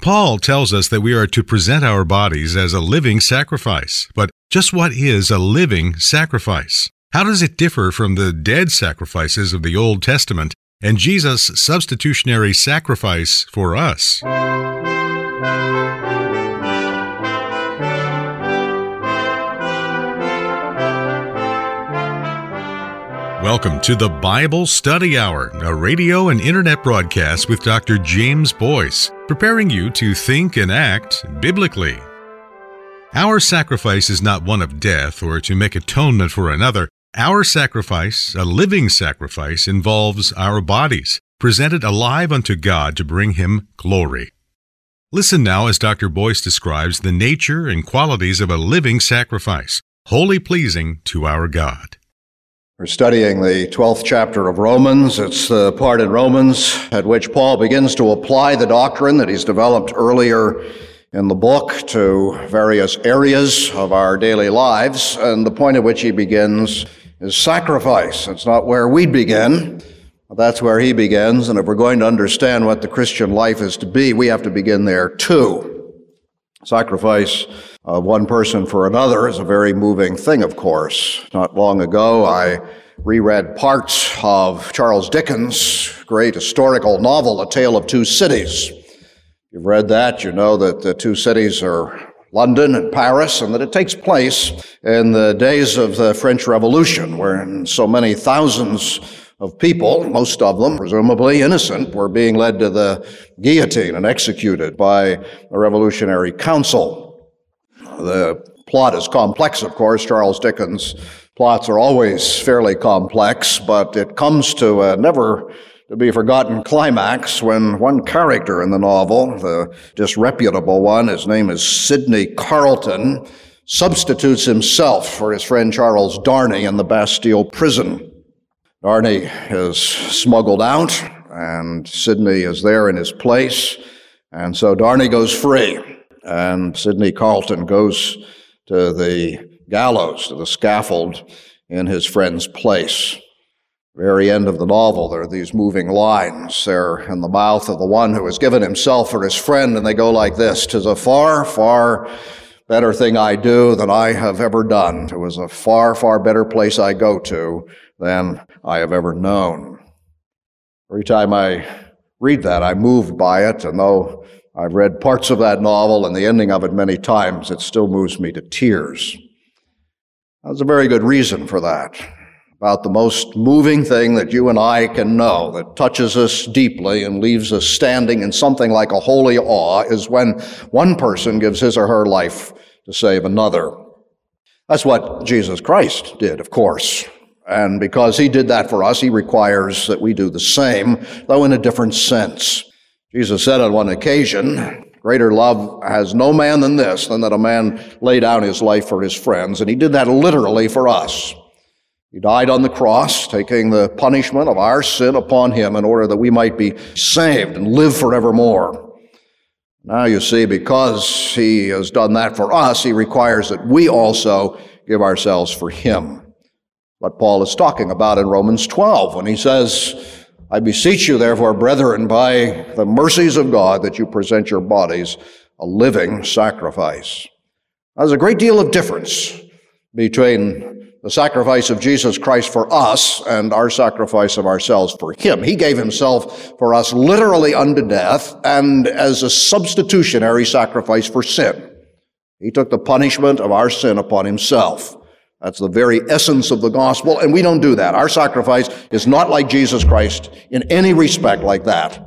Paul tells us that we are to present our bodies as a living sacrifice. But just what is a living sacrifice? How does it differ from the dead sacrifices of the Old Testament and Jesus' substitutionary sacrifice for us? Welcome to the Bible Study Hour, a radio and internet broadcast with Dr. James Boice, preparing you to think and act biblically. Our sacrifice is not one of death or to make atonement for another. Our sacrifice, a living sacrifice, involves our bodies, presented alive unto God to bring Him glory. Listen now as Dr. Boice describes the nature and qualities of a living sacrifice, wholly pleasing to our God. We're studying the 12th chapter of Romans. It's the part in Romans at which Paul begins to apply the doctrine that he's developed earlier in the book to various areas of our daily lives. And the point at which he begins is sacrifice. It's not where we begin. That's where he begins. And if we're going to understand what the Christian life is to be, we have to begin there too. Sacrifice of one person for another is a very moving thing, of course. Not long ago, I reread parts of Charles Dickens' great historical novel, A Tale of Two Cities. You've read that, you know that the two cities are London and Paris, and that it takes place in the days of the French Revolution, wherein so many thousands of people, most of them presumably innocent, were being led to the guillotine and executed by a revolutionary council. The plot is complex, of course. Charles Dickens' plots are always fairly complex, but it comes to a never to be forgotten climax when one character in the novel, the disreputable one, his name is Sidney Carton, substitutes himself for his friend Charles Darnay in the Bastille prison. Darnay is smuggled out, and Sidney is there in his place, and so Darnay goes free and Sidney Carton goes to the gallows, to the scaffold in his friend's place. Very end of the novel, there are these moving lines. They're in the mouth of the one who has given himself for his friend, and they go like this Tis a far, far better thing I do than I have ever done. It was a far, far better place I go to than I have ever known. Every time I read that, I'm moved by it, and though I've read parts of that novel and the ending of it many times. It still moves me to tears. There's a very good reason for that. About the most moving thing that you and I can know that touches us deeply and leaves us standing in something like a holy awe is when one person gives his or her life to save another. That's what Jesus Christ did, of course. And because he did that for us, he requires that we do the same, though in a different sense. Jesus said on one occasion, Greater love has no man than this, than that a man lay down his life for his friends. And he did that literally for us. He died on the cross, taking the punishment of our sin upon him in order that we might be saved and live forevermore. Now you see, because he has done that for us, he requires that we also give ourselves for him. What Paul is talking about in Romans 12 when he says, I beseech you, therefore, brethren, by the mercies of God, that you present your bodies a living sacrifice. There's a great deal of difference between the sacrifice of Jesus Christ for us and our sacrifice of ourselves for Him. He gave Himself for us literally unto death and as a substitutionary sacrifice for sin. He took the punishment of our sin upon Himself. That's the very essence of the gospel, and we don't do that. Our sacrifice is not like Jesus Christ in any respect like that.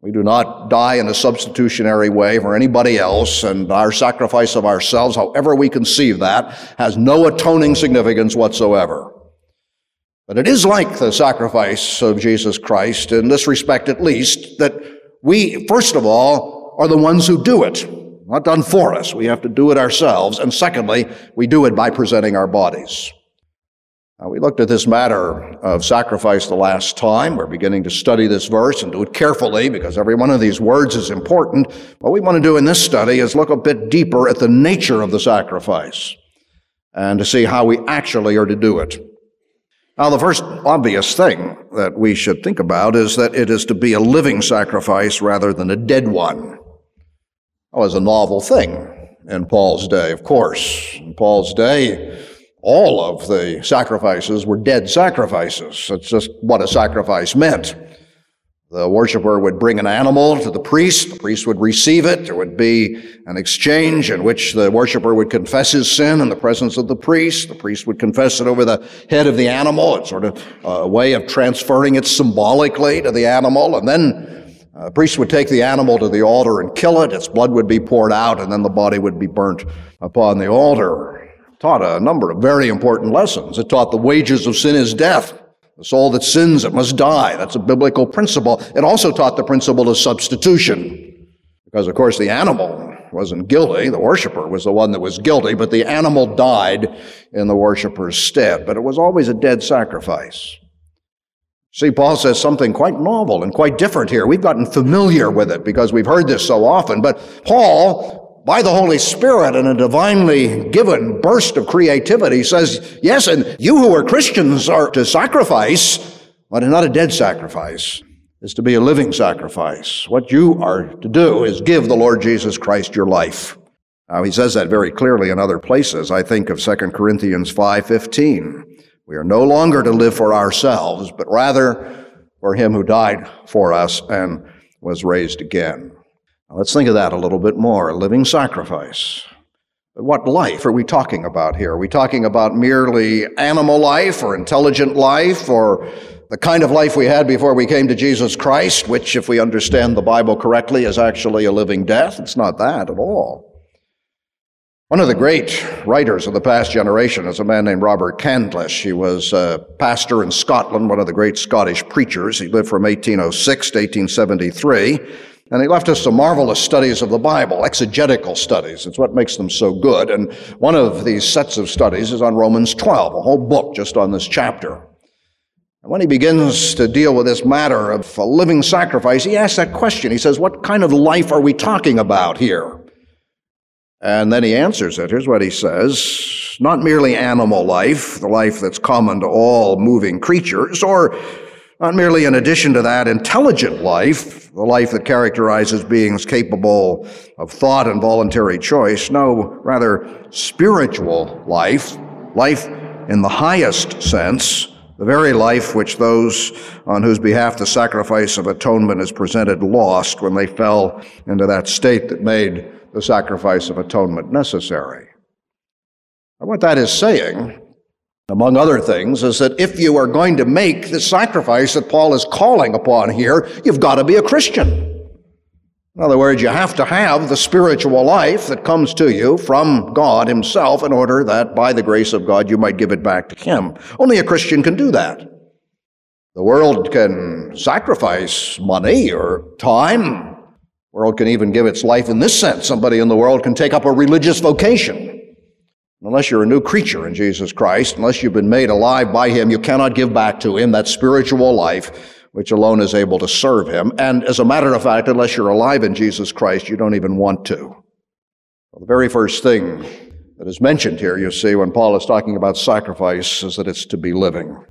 We do not die in a substitutionary way for anybody else, and our sacrifice of ourselves, however we conceive that, has no atoning significance whatsoever. But it is like the sacrifice of Jesus Christ, in this respect at least, that we, first of all, are the ones who do it not done for us. We have to do it ourselves. And secondly, we do it by presenting our bodies. Now, we looked at this matter of sacrifice the last time. We're beginning to study this verse and do it carefully because every one of these words is important. What we want to do in this study is look a bit deeper at the nature of the sacrifice and to see how we actually are to do it. Now, the first obvious thing that we should think about is that it is to be a living sacrifice rather than a dead one. Was a novel thing in Paul's day, of course. In Paul's day, all of the sacrifices were dead sacrifices. That's just what a sacrifice meant. The worshiper would bring an animal to the priest. The priest would receive it. There would be an exchange in which the worshiper would confess his sin in the presence of the priest. The priest would confess it over the head of the animal. It's sort of a way of transferring it symbolically to the animal. And then uh, the priest would take the animal to the altar and kill it. Its blood would be poured out and then the body would be burnt upon the altar. It taught a number of very important lessons. It taught the wages of sin is death. The soul that sins, it must die. That's a biblical principle. It also taught the principle of substitution. Because, of course, the animal wasn't guilty. The worshiper was the one that was guilty, but the animal died in the worshiper's stead. But it was always a dead sacrifice. See, Paul says something quite novel and quite different here. We've gotten familiar with it because we've heard this so often. But Paul by the Holy Spirit in a divinely given burst of creativity says, yes, and you who are Christians are to sacrifice, but not a dead sacrifice. Is to be a living sacrifice. What you are to do is give the Lord Jesus Christ your life. Now, he says that very clearly in other places. I think of 2 Corinthians 5.15. We are no longer to live for ourselves, but rather for him who died for us and was raised again. Now, let's think of that a little bit more. A living sacrifice. But what life are we talking about here? Are we talking about merely animal life or intelligent life or the kind of life we had before we came to Jesus Christ, which, if we understand the Bible correctly, is actually a living death? It's not that at all. One of the great writers of the past generation is a man named Robert Candlish. He was a pastor in Scotland, one of the great Scottish preachers. He lived from 1806 to 1873. And he left us some marvelous studies of the Bible, exegetical studies. It's what makes them so good. And one of these sets of studies is on Romans 12, a whole book just on this chapter. And when he begins to deal with this matter of a living sacrifice, he asks that question. He says, What kind of life are we talking about here? And then he answers it. Here's what he says Not merely animal life, the life that's common to all moving creatures, or not merely in addition to that, intelligent life, the life that characterizes beings capable of thought and voluntary choice. No, rather spiritual life, life in the highest sense, the very life which those on whose behalf the sacrifice of atonement is presented lost when they fell into that state that made the sacrifice of atonement necessary. And what that is saying among other things, is that if you are going to make the sacrifice that Paul is calling upon here, you've got to be a Christian. In other words, you have to have the spiritual life that comes to you from God Himself in order that by the grace of God you might give it back to Him. Only a Christian can do that. The world can sacrifice money or time. World can even give its life in this sense. Somebody in the world can take up a religious vocation. Unless you're a new creature in Jesus Christ, unless you've been made alive by Him, you cannot give back to Him that spiritual life which alone is able to serve Him. And as a matter of fact, unless you're alive in Jesus Christ, you don't even want to. Well, the very first thing that is mentioned here, you see, when Paul is talking about sacrifice, is that it's to be living.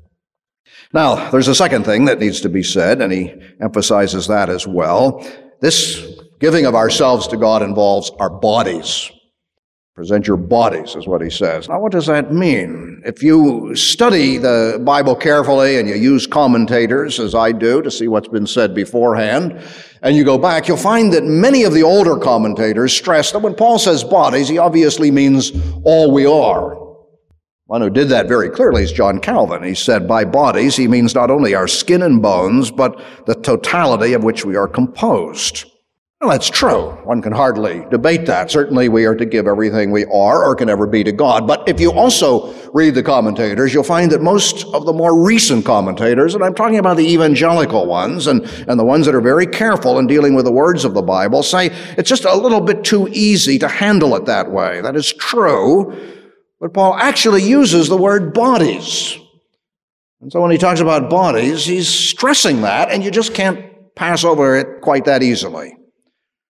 Now, there's a second thing that needs to be said, and he emphasizes that as well. This giving of ourselves to God involves our bodies. Present your bodies, is what he says. Now, what does that mean? If you study the Bible carefully and you use commentators, as I do, to see what's been said beforehand, and you go back, you'll find that many of the older commentators stress that when Paul says bodies, he obviously means all we are. One who did that very clearly is John Calvin. He said, by bodies, he means not only our skin and bones, but the totality of which we are composed. Well, that's true. One can hardly debate that. Certainly, we are to give everything we are or can ever be to God. But if you also read the commentators, you'll find that most of the more recent commentators, and I'm talking about the evangelical ones and, and the ones that are very careful in dealing with the words of the Bible, say it's just a little bit too easy to handle it that way. That is true. But Paul actually uses the word bodies. And so when he talks about bodies, he's stressing that, and you just can't pass over it quite that easily.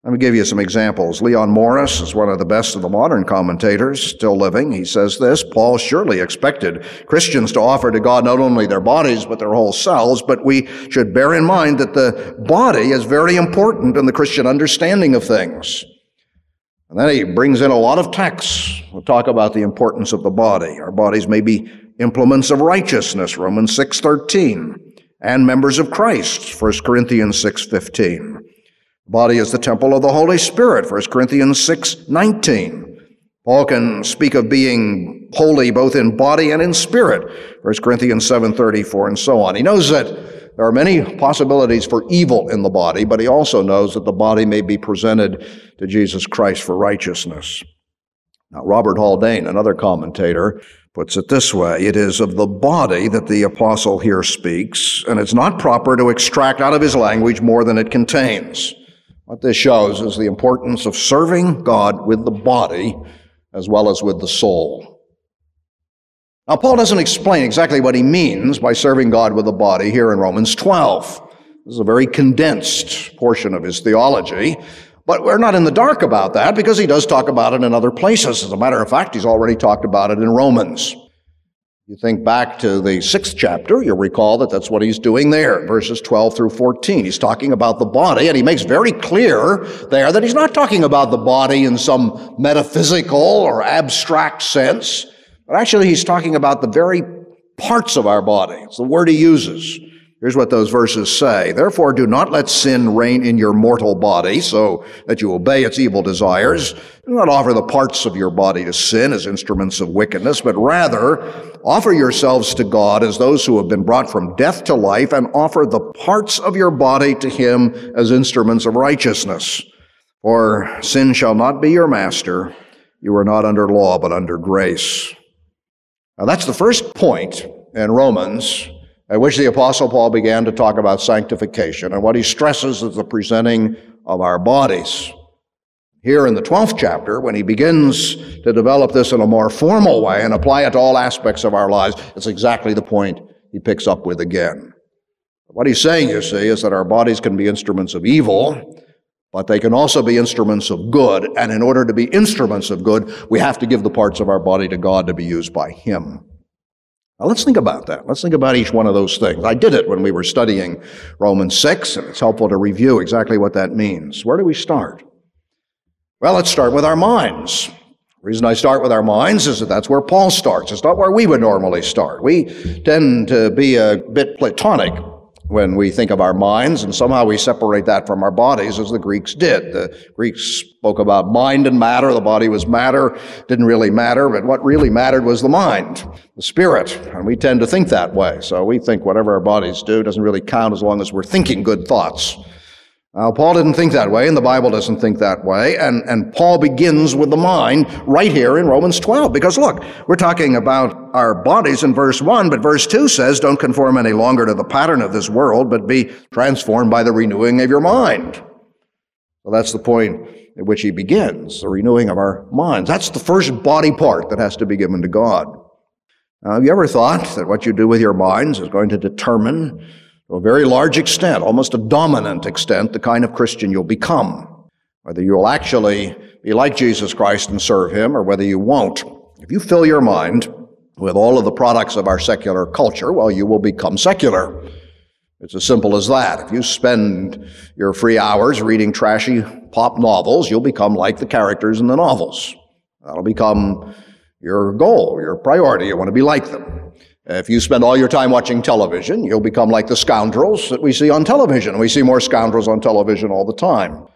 Let me give you some examples. Leon Morris is one of the best of the modern commentators, still living. He says this Paul surely expected Christians to offer to God not only their bodies, but their whole selves, but we should bear in mind that the body is very important in the Christian understanding of things. And then he brings in a lot of texts. We'll talk about the importance of the body. Our bodies may be implements of righteousness, Romans 6:13, and members of Christ, 1 Corinthians 6:15. Body is the temple of the Holy Spirit, 1 Corinthians 6:19. Paul can speak of being holy both in body and in spirit, 1 Corinthians 7:34 and so on. He knows that there are many possibilities for evil in the body, but he also knows that the body may be presented to Jesus Christ for righteousness. Now, Robert Haldane, another commentator, puts it this way It is of the body that the apostle here speaks, and it's not proper to extract out of his language more than it contains. What this shows is the importance of serving God with the body as well as with the soul. Now, Paul doesn't explain exactly what he means by serving God with the body here in Romans 12. This is a very condensed portion of his theology, but we're not in the dark about that because he does talk about it in other places. As a matter of fact, he's already talked about it in Romans. You think back to the sixth chapter, you'll recall that that's what he's doing there, verses 12 through 14. He's talking about the body, and he makes very clear there that he's not talking about the body in some metaphysical or abstract sense. But actually, he's talking about the very parts of our body. It's the word he uses. Here's what those verses say. Therefore, do not let sin reign in your mortal body so that you obey its evil desires. Do not offer the parts of your body to sin as instruments of wickedness, but rather offer yourselves to God as those who have been brought from death to life and offer the parts of your body to Him as instruments of righteousness. For sin shall not be your master. You are not under law, but under grace. Now, that's the first point in Romans at which the Apostle Paul began to talk about sanctification. And what he stresses is the presenting of our bodies. Here in the 12th chapter, when he begins to develop this in a more formal way and apply it to all aspects of our lives, it's exactly the point he picks up with again. What he's saying, you see, is that our bodies can be instruments of evil, but they can also be instruments of good. And in order to be instruments of good, we have to give the parts of our body to God to be used by Him. Now let's think about that. Let's think about each one of those things. I did it when we were studying Romans 6, and it's helpful to review exactly what that means. Where do we start? Well, let's start with our minds. The reason I start with our minds is that that's where Paul starts. It's not where we would normally start. We tend to be a bit Platonic when we think of our minds, and somehow we separate that from our bodies as the Greeks did. The Greeks spoke about mind and matter. The body was matter, didn't really matter, but what really mattered was the mind, the spirit. And we tend to think that way. So we think whatever our bodies do doesn't really count as long as we're thinking good thoughts. Now, Paul didn't think that way, and the Bible doesn't think that way. And, and Paul begins with the mind right here in Romans 12. Because look, we're talking about our bodies in verse 1, but verse 2 says, Don't conform any longer to the pattern of this world, but be transformed by the renewing of your mind. Well, that's the point at which he begins, the renewing of our minds. That's the first body part that has to be given to God. Now, have you ever thought that what you do with your minds is going to determine to a very large extent, almost a dominant extent, the kind of Christian you'll become. Whether you'll actually be like Jesus Christ and serve Him or whether you won't. If you fill your mind with all of the products of our secular culture, well, you will become secular. It's as simple as that. If you spend your free hours reading trashy pop novels, you'll become like the characters in the novels. That'll become your goal, your priority. You want to be like them. If you spend all your time watching television, you'll become like the scoundrels that we see on television. We see more scoundrels on television all the time.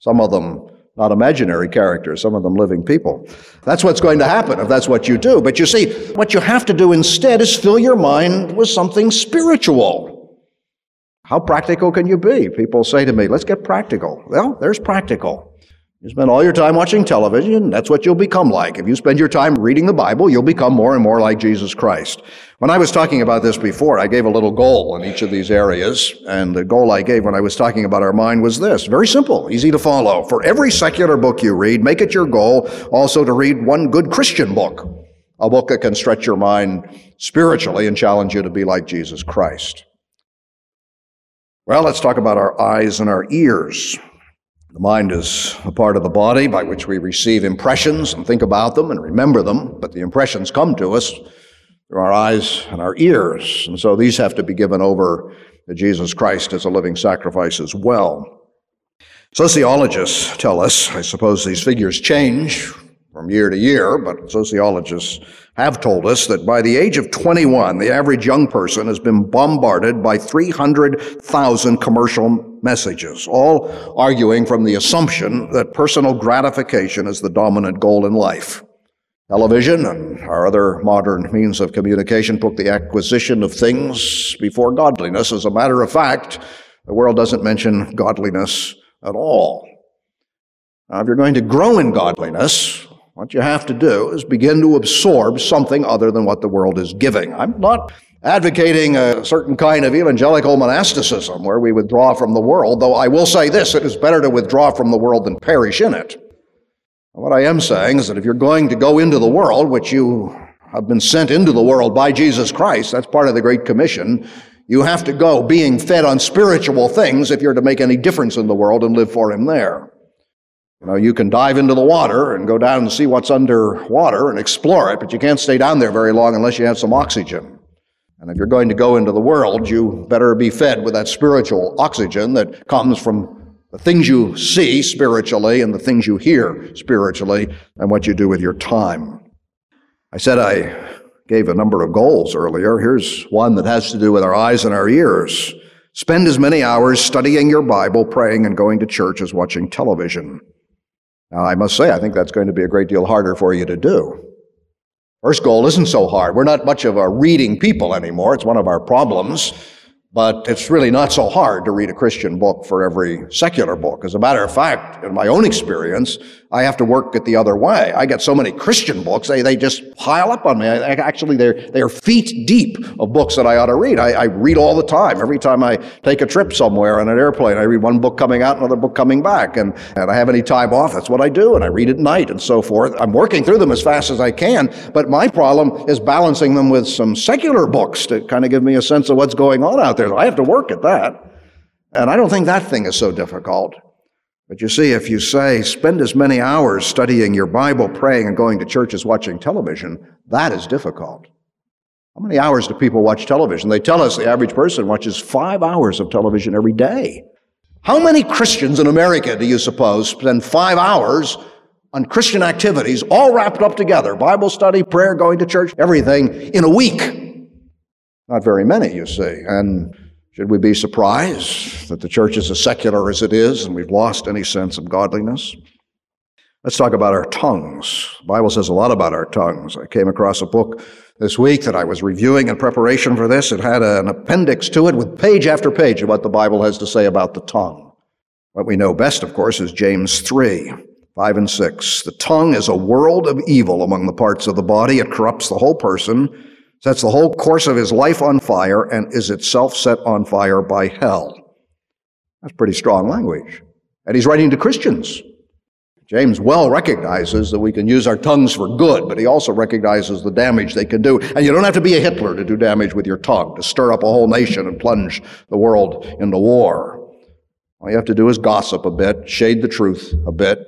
Some of them not imaginary characters, some of them living people. That's what's going to happen if that's what you do. But you see, what you have to do instead is fill your mind with something spiritual. How practical can you be? People say to me, let's get practical. Well, there's practical. You spend all your time watching television, that's what you'll become like. If you spend your time reading the Bible, you'll become more and more like Jesus Christ. When I was talking about this before, I gave a little goal in each of these areas, and the goal I gave when I was talking about our mind was this very simple, easy to follow. For every secular book you read, make it your goal also to read one good Christian book, a book that can stretch your mind spiritually and challenge you to be like Jesus Christ. Well, let's talk about our eyes and our ears. The mind is a part of the body by which we receive impressions and think about them and remember them, but the impressions come to us through our eyes and our ears. And so these have to be given over to Jesus Christ as a living sacrifice as well. Sociologists tell us, I suppose these figures change from year to year, but sociologists have told us that by the age of 21, the average young person has been bombarded by 300,000 commercial messages, all arguing from the assumption that personal gratification is the dominant goal in life. Television and our other modern means of communication put the acquisition of things before godliness. As a matter of fact, the world doesn't mention godliness at all. Now, if you're going to grow in godliness, what you have to do is begin to absorb something other than what the world is giving. I'm not advocating a certain kind of evangelical monasticism where we withdraw from the world, though I will say this it is better to withdraw from the world than perish in it. What I am saying is that if you're going to go into the world, which you have been sent into the world by Jesus Christ, that's part of the Great Commission, you have to go being fed on spiritual things if you're to make any difference in the world and live for Him there. You know, you can dive into the water and go down and see what's under water and explore it, but you can't stay down there very long unless you have some oxygen. And if you're going to go into the world, you better be fed with that spiritual oxygen that comes from the things you see spiritually and the things you hear spiritually and what you do with your time. I said I gave a number of goals earlier. Here's one that has to do with our eyes and our ears. Spend as many hours studying your Bible, praying, and going to church as watching television. Now, I must say, I think that's going to be a great deal harder for you to do. First goal isn't so hard. We're not much of a reading people anymore. It's one of our problems. But it's really not so hard to read a Christian book for every secular book. As a matter of fact, in my own experience, I have to work it the other way. I get so many Christian books, they, they just pile up on me. I, actually, they're, they're feet deep of books that I ought to read. I, I read all the time. Every time I take a trip somewhere on an airplane, I read one book coming out, another book coming back. And, and I have any time off, that's what I do. And I read at night and so forth. I'm working through them as fast as I can. But my problem is balancing them with some secular books to kind of give me a sense of what's going on out there. I have to work at that. And I don't think that thing is so difficult. But you see, if you say, spend as many hours studying your Bible, praying, and going to church as watching television, that is difficult. How many hours do people watch television? They tell us the average person watches five hours of television every day. How many Christians in America do you suppose spend five hours on Christian activities, all wrapped up together Bible study, prayer, going to church, everything in a week? Not very many, you see. And should we be surprised that the church is as secular as it is and we've lost any sense of godliness? Let's talk about our tongues. The Bible says a lot about our tongues. I came across a book this week that I was reviewing in preparation for this. It had an appendix to it with page after page of what the Bible has to say about the tongue. What we know best, of course, is James 3, 5 and 6. The tongue is a world of evil among the parts of the body. It corrupts the whole person sets the whole course of his life on fire, and is itself set on fire by hell. That's pretty strong language. And he's writing to Christians. James well recognizes that we can use our tongues for good, but he also recognizes the damage they can do. And you don't have to be a Hitler to do damage with your tongue, to stir up a whole nation and plunge the world into war. All you have to do is gossip a bit, shade the truth a bit,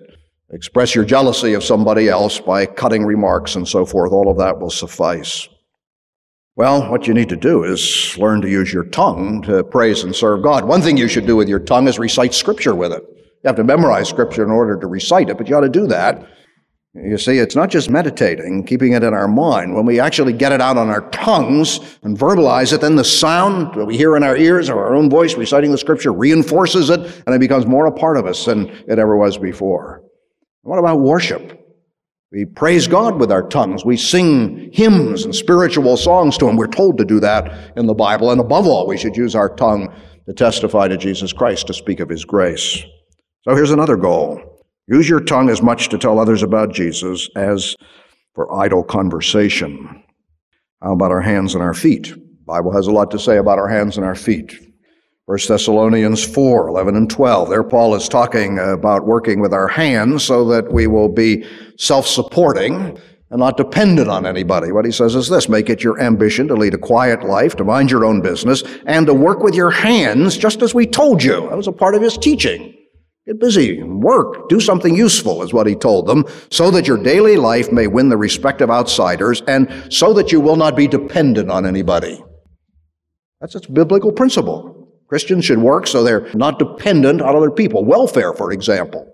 express your jealousy of somebody else by cutting remarks and so forth. All of that will suffice. Well, what you need to do is learn to use your tongue to praise and serve God. One thing you should do with your tongue is recite Scripture with it. You have to memorize Scripture in order to recite it, but you ought to do that. You see, it's not just meditating, keeping it in our mind. When we actually get it out on our tongues and verbalize it, then the sound that we hear in our ears or our own voice reciting the Scripture reinforces it, and it becomes more a part of us than it ever was before. What about worship? We praise God with our tongues. We sing hymns and spiritual songs to Him. We're told to do that in the Bible. And above all, we should use our tongue to testify to Jesus Christ, to speak of His grace. So here's another goal use your tongue as much to tell others about Jesus as for idle conversation. How about our hands and our feet? The Bible has a lot to say about our hands and our feet. 1 Thessalonians 4, 11 and 12. There Paul is talking about working with our hands so that we will be self-supporting and not dependent on anybody. What he says is this, make it your ambition to lead a quiet life, to mind your own business, and to work with your hands just as we told you. That was a part of his teaching. Get busy, work, do something useful is what he told them, so that your daily life may win the respect of outsiders and so that you will not be dependent on anybody. That's its biblical principle. Christians should work so they're not dependent on other people. Welfare, for example.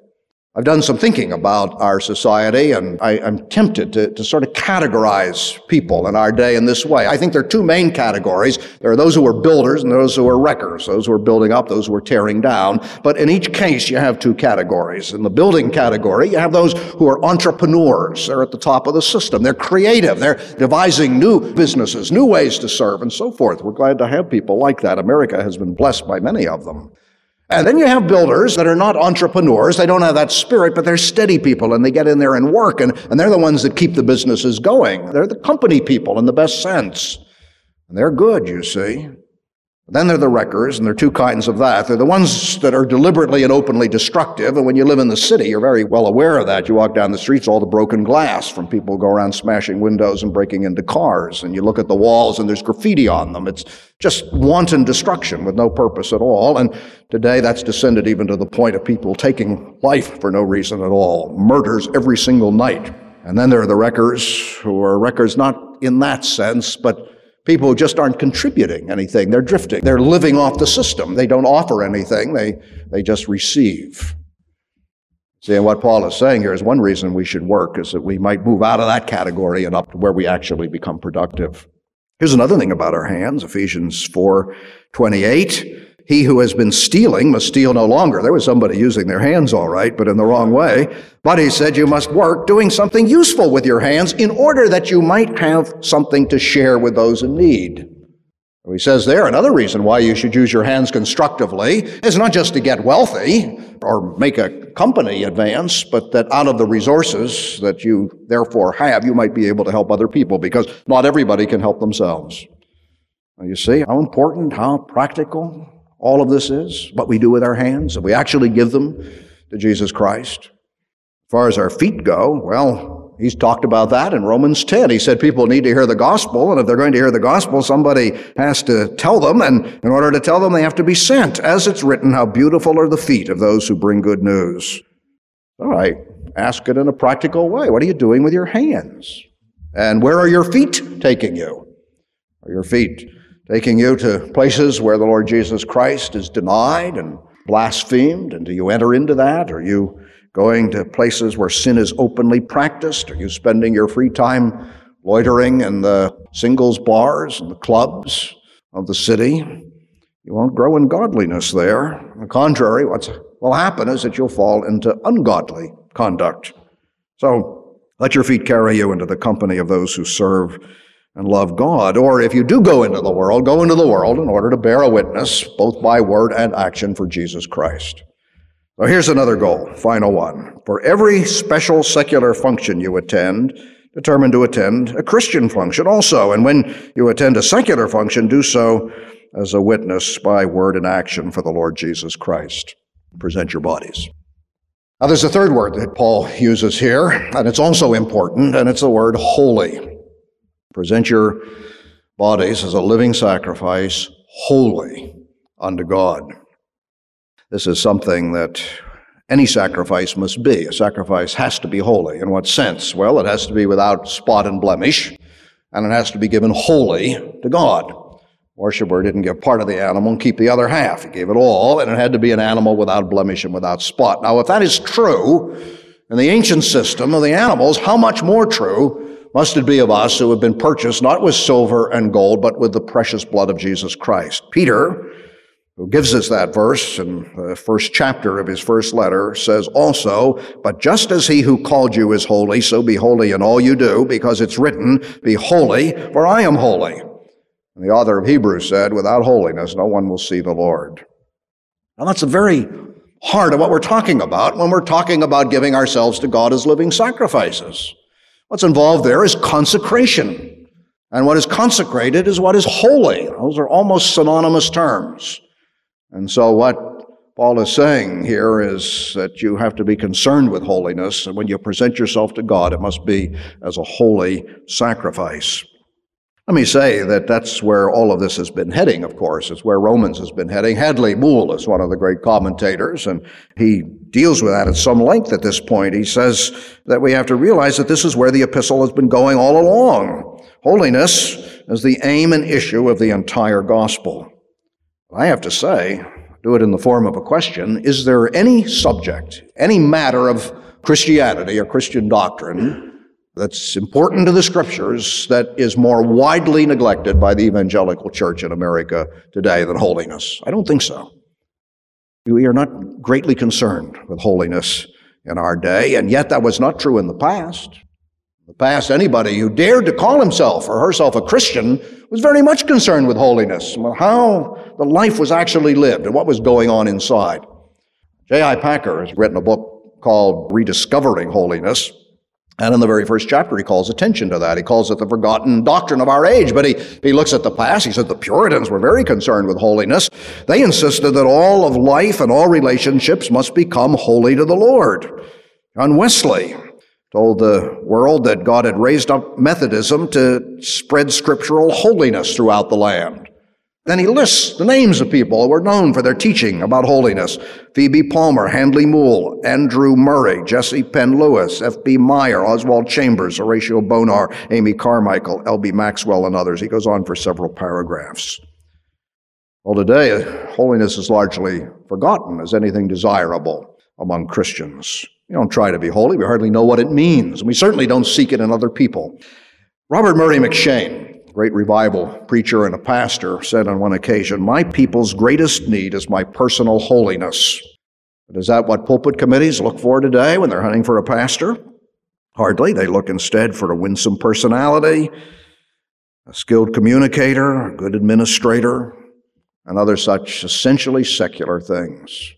I've done some thinking about our society, and I, am tempted to, to sort of categorize people in our day in this way. I think there are two main categories. There are those who are builders and those who are wreckers, those who are building up, those who are tearing down. But in each case, you have two categories. In the building category, you have those who are entrepreneurs. They're at the top of the system. They're creative. They're devising new businesses, new ways to serve, and so forth. We're glad to have people like that. America has been blessed by many of them. And then you have builders that are not entrepreneurs. They don't have that spirit, but they're steady people and they get in there and work and, and they're the ones that keep the businesses going. They're the company people in the best sense. And they're good, you see. Then there are the wreckers, and there are two kinds of that. They're the ones that are deliberately and openly destructive, and when you live in the city, you're very well aware of that. You walk down the streets, all the broken glass from people who go around smashing windows and breaking into cars, and you look at the walls and there's graffiti on them. It's just wanton destruction with no purpose at all, and today that's descended even to the point of people taking life for no reason at all. Murders every single night. And then there are the wreckers, who are wreckers not in that sense, but People who just aren't contributing anything. They're drifting. They're living off the system. They don't offer anything. They, they just receive. See, and what Paul is saying here is one reason we should work is that we might move out of that category and up to where we actually become productive. Here's another thing about our hands, Ephesians 4, 28. He who has been stealing must steal no longer. There was somebody using their hands all right, but in the wrong way. But he said you must work doing something useful with your hands in order that you might have something to share with those in need. He says there another reason why you should use your hands constructively is not just to get wealthy or make a company advance, but that out of the resources that you therefore have, you might be able to help other people because not everybody can help themselves. You see how important, how practical, all of this is, what we do with our hands, and we actually give them to Jesus Christ. As far as our feet go, well, he's talked about that in Romans 10. He said people need to hear the gospel, and if they're going to hear the gospel, somebody has to tell them, and in order to tell them, they have to be sent. As it's written, how beautiful are the feet of those who bring good news. All right, ask it in a practical way. What are you doing with your hands? And where are your feet taking you? Are your feet taking you to places where the Lord Jesus Christ is denied and blasphemed. And do you enter into that? Are you going to places where sin is openly practiced? Are you spending your free time loitering in the singles bars and the clubs of the city? You won't grow in godliness there. On the contrary, what will happen is that you'll fall into ungodly conduct. So let your feet carry you into the company of those who serve and love God. Or if you do go into the world, go into the world in order to bear a witness, both by word and action, for Jesus Christ. So here's another goal, final one. For every special secular function you attend, determine to attend a Christian function also. And when you attend a secular function, do so as a witness by word and action for the Lord Jesus Christ. Present your bodies. Now, there's a third word that Paul uses here, and it's also important, and it's the word holy. Present your bodies as a living sacrifice, holy unto God. This is something that any sacrifice must be. A sacrifice has to be holy. In what sense? Well, it has to be without spot and blemish, and it has to be given wholly to God. Worshipper didn't give part of the animal and keep the other half. He gave it all, and it had to be an animal without blemish and without spot. Now, if that is true in the ancient system of the animals, how much more true must it be of us who have been purchased not with silver and gold, but with the precious blood of Jesus Christ. Peter, who gives us that verse in the first chapter of his first letter, says also, But just as he who called you is holy, so be holy in all you do, because it's written, Be holy, for I am holy. And the author of Hebrews said, Without holiness, no one will see the Lord. Now that's the very heart of what we're talking about when we're talking about giving ourselves to God as living sacrifices. What's involved there is consecration. And what is consecrated is what is holy. Those are almost synonymous terms. And so what Paul is saying here is that you have to be concerned with holiness, and when you present yourself to God, it must be as a holy sacrifice. Let me say that that's where all of this has been heading, of course. It's where Romans has been heading. Handley Moule is one of the great commentators, and he deals with that at some length at this point. He says that we have to realize that this is where the epistle has been going all along. Holiness is the aim and issue of the entire gospel. I have to say, do it in the form of a question Is there any subject, any matter of Christianity or Christian doctrine that's important to the scriptures that is more widely neglected by the evangelical church in America today than holiness? I don't think so. We are not greatly concerned with holiness in our day, and yet that was not true in the past. In the past, anybody who dared to call himself or herself a Christian was very much concerned with holiness, how the life was actually lived and what was going on inside. J.I. Packer has written a book called Rediscovering Holiness. And in the very first chapter, he calls attention to that. He calls it the forgotten doctrine of our age. But he, he looks at the past. He said the Puritans were very concerned with holiness. They insisted that all of life and all relationships must become holy to the Lord. John Wesley told the world that God had raised up Methodism to spread scriptural holiness throughout the land. Then he lists the names of people who were known for their teaching about holiness. Phoebe Palmer, Handley Moule, Andrew Murray, Jessie Penn Lewis, F.B. Meyer, Oswald Chambers, Horatio Bonar, Amy Carmichael, L.E. Maxwell, and others. He goes on for several paragraphs. Well, today, holiness is largely forgotten as anything desirable among Christians. We don't try to be holy. We hardly know what it means. And we certainly don't seek it in other people. Robert Murray M'Cheyne, great revival preacher and a pastor, said on one occasion, My people's greatest need is my personal holiness. But is that what pulpit committees look for today when they're hunting for a pastor? Hardly. They look instead for a winsome personality, a skilled communicator, a good administrator, and other such essentially secular things.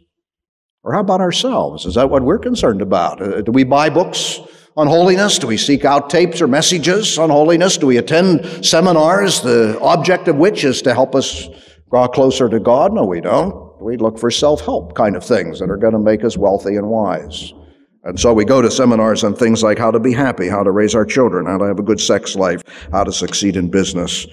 Or how about ourselves? Is that what we're concerned about? Uh, do we buy books on holiness? Do we seek out tapes or messages on holiness? Do we attend seminars, the object of which is to help us draw closer to God? No, we don't. We look for self help kind of things that are going to make us wealthy and wise. And so we go to seminars on things like how to be happy, how to raise our children, how to have a good sex life, how to succeed in business,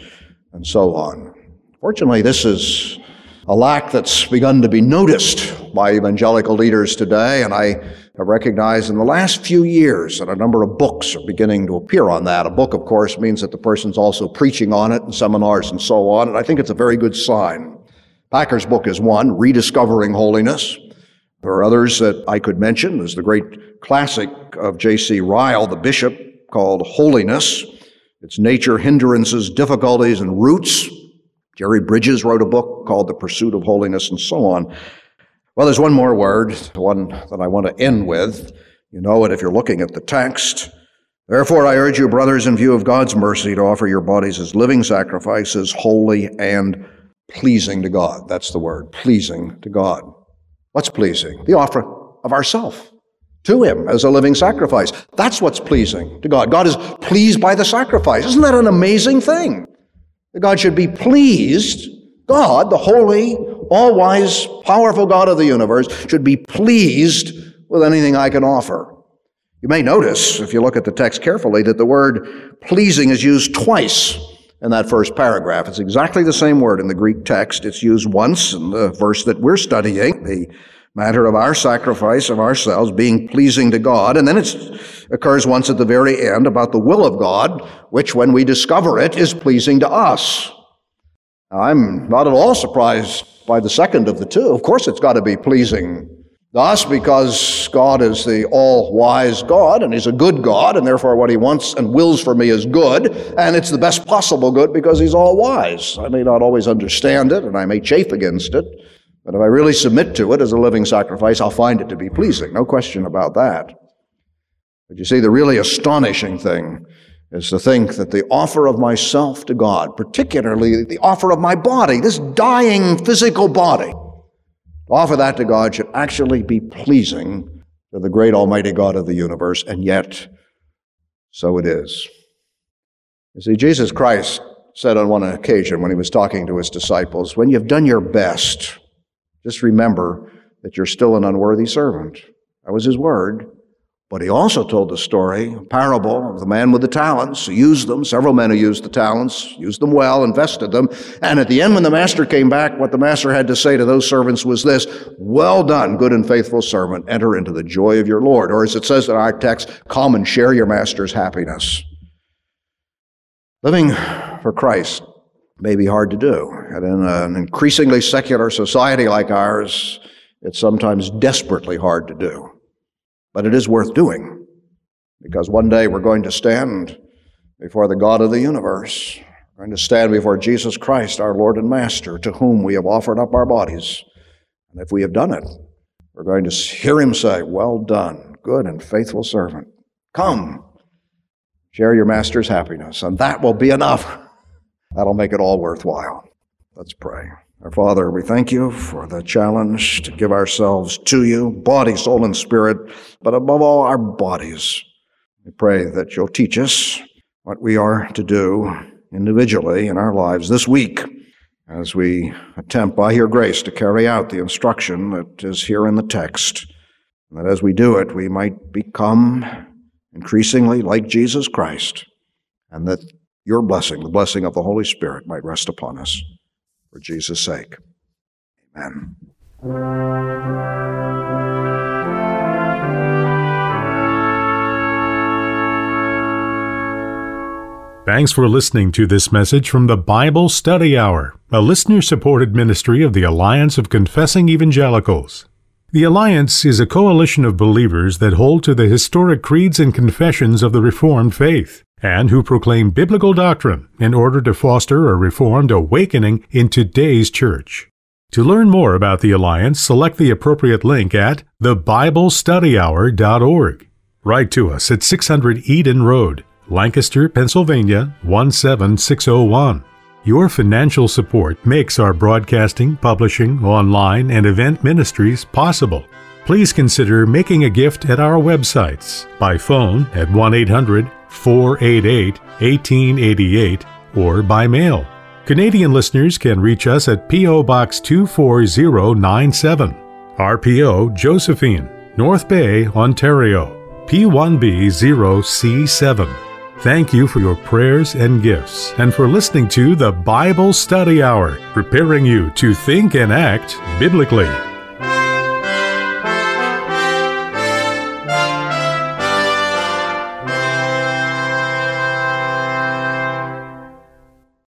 and so on. Fortunately, this is a lack that's begun to be noticed by evangelical leaders today, and I have recognized in the last few years that a number of books are beginning to appear on that. A book, of course, means that the person's also preaching on it in seminars and so on, and I think it's a very good sign. Packer's book is one, Rediscovering Holiness. There are others that I could mention. There's the great classic of J.C. Ryle, the bishop, called Holiness. Its nature, hindrances, difficulties, and roots. Jerry Bridges wrote a book called The Pursuit of Holiness and so on. Well, there's one more word, one that I want to end with. You know it if you're looking at the text. Therefore, I urge you, brothers, in view of God's mercy, to offer your bodies as living sacrifices, holy and pleasing to God. That's the word, pleasing to God. What's pleasing? The offer of ourself to Him as a living sacrifice. That's what's pleasing to God. God is pleased by the sacrifice. Isn't that an amazing thing? That God should be pleased, God, the holy, all wise, powerful God of the universe, should be pleased with anything I can offer. You may notice, if you look at the text carefully, that the word pleasing is used twice in that first paragraph. It's exactly the same word in the Greek text. It's used once in the verse that we're studying, the matter of our sacrifice of ourselves being pleasing to God. And then it occurs once at the very end about the will of God, which when we discover it is pleasing to us. I'm not at all surprised by the second of the two. Of course, it's got to be pleasing to us because God is the all wise God and He's a good God, and therefore what He wants and wills for me is good, and it's the best possible good because He's all wise. I may not always understand it, and I may chafe against it. But if I really submit to it as a living sacrifice, I'll find it to be pleasing. No question about that. But you see, the really astonishing thing is to think that the offer of myself to God, particularly the offer of my body, this dying physical body, to offer that to God should actually be pleasing to the great Almighty God of the universe, and yet so it is. You see, Jesus Christ said on one occasion when he was talking to his disciples, When you've done your best, just remember that you're still an unworthy servant. That was his word. But he also told the story, a parable of the man with the talents who used them, several men who used the talents, used them well, invested them. And at the end, when the master came back, what the master had to say to those servants was this Well done, good and faithful servant. Enter into the joy of your Lord. Or as it says in our text, come and share your master's happiness. Living for Christ may be hard to do. And in an increasingly secular society like ours, it's sometimes desperately hard to do. But it is worth doing because one day we're going to stand before the God of the universe. We're going to stand before Jesus Christ, our Lord and Master, to whom we have offered up our bodies. And if we have done it, we're going to hear him say, Well done, good and faithful servant. Come, share your master's happiness, and that will be enough. That'll make it all worthwhile. Let's pray. Our Father, we thank you for the challenge to give ourselves to you, body, soul, and spirit, but above all, our bodies. We pray that you'll teach us what we are to do individually in our lives this week as we attempt by your grace to carry out the instruction that is here in the text. And that as we do it, we might become increasingly like Jesus Christ, and that your blessing, the blessing of the Holy Spirit, might rest upon us for Jesus' sake. Amen. Thanks for listening to this message from the Bible Study Hour, a listener supported ministry of the Alliance of Confessing Evangelicals. The Alliance is a coalition of believers that hold to the historic creeds and confessions of the Reformed faith and who proclaim biblical doctrine in order to foster a Reformed awakening in today's church. To learn more about the Alliance, select the appropriate link at thebiblestudyhour.org. Write to us at 600 Eden Road, Lancaster, Pennsylvania 17601. Your financial support makes our broadcasting, publishing, online, and event ministries possible. Please consider making a gift at our websites by phone at 1 800 488 1888 or by mail. Canadian listeners can reach us at P.O. Box 24097, RPO Josephine, North Bay, Ontario, P1B0C7. Thank you for your prayers and gifts, and for listening to the Bible Study Hour, preparing you to think and act biblically.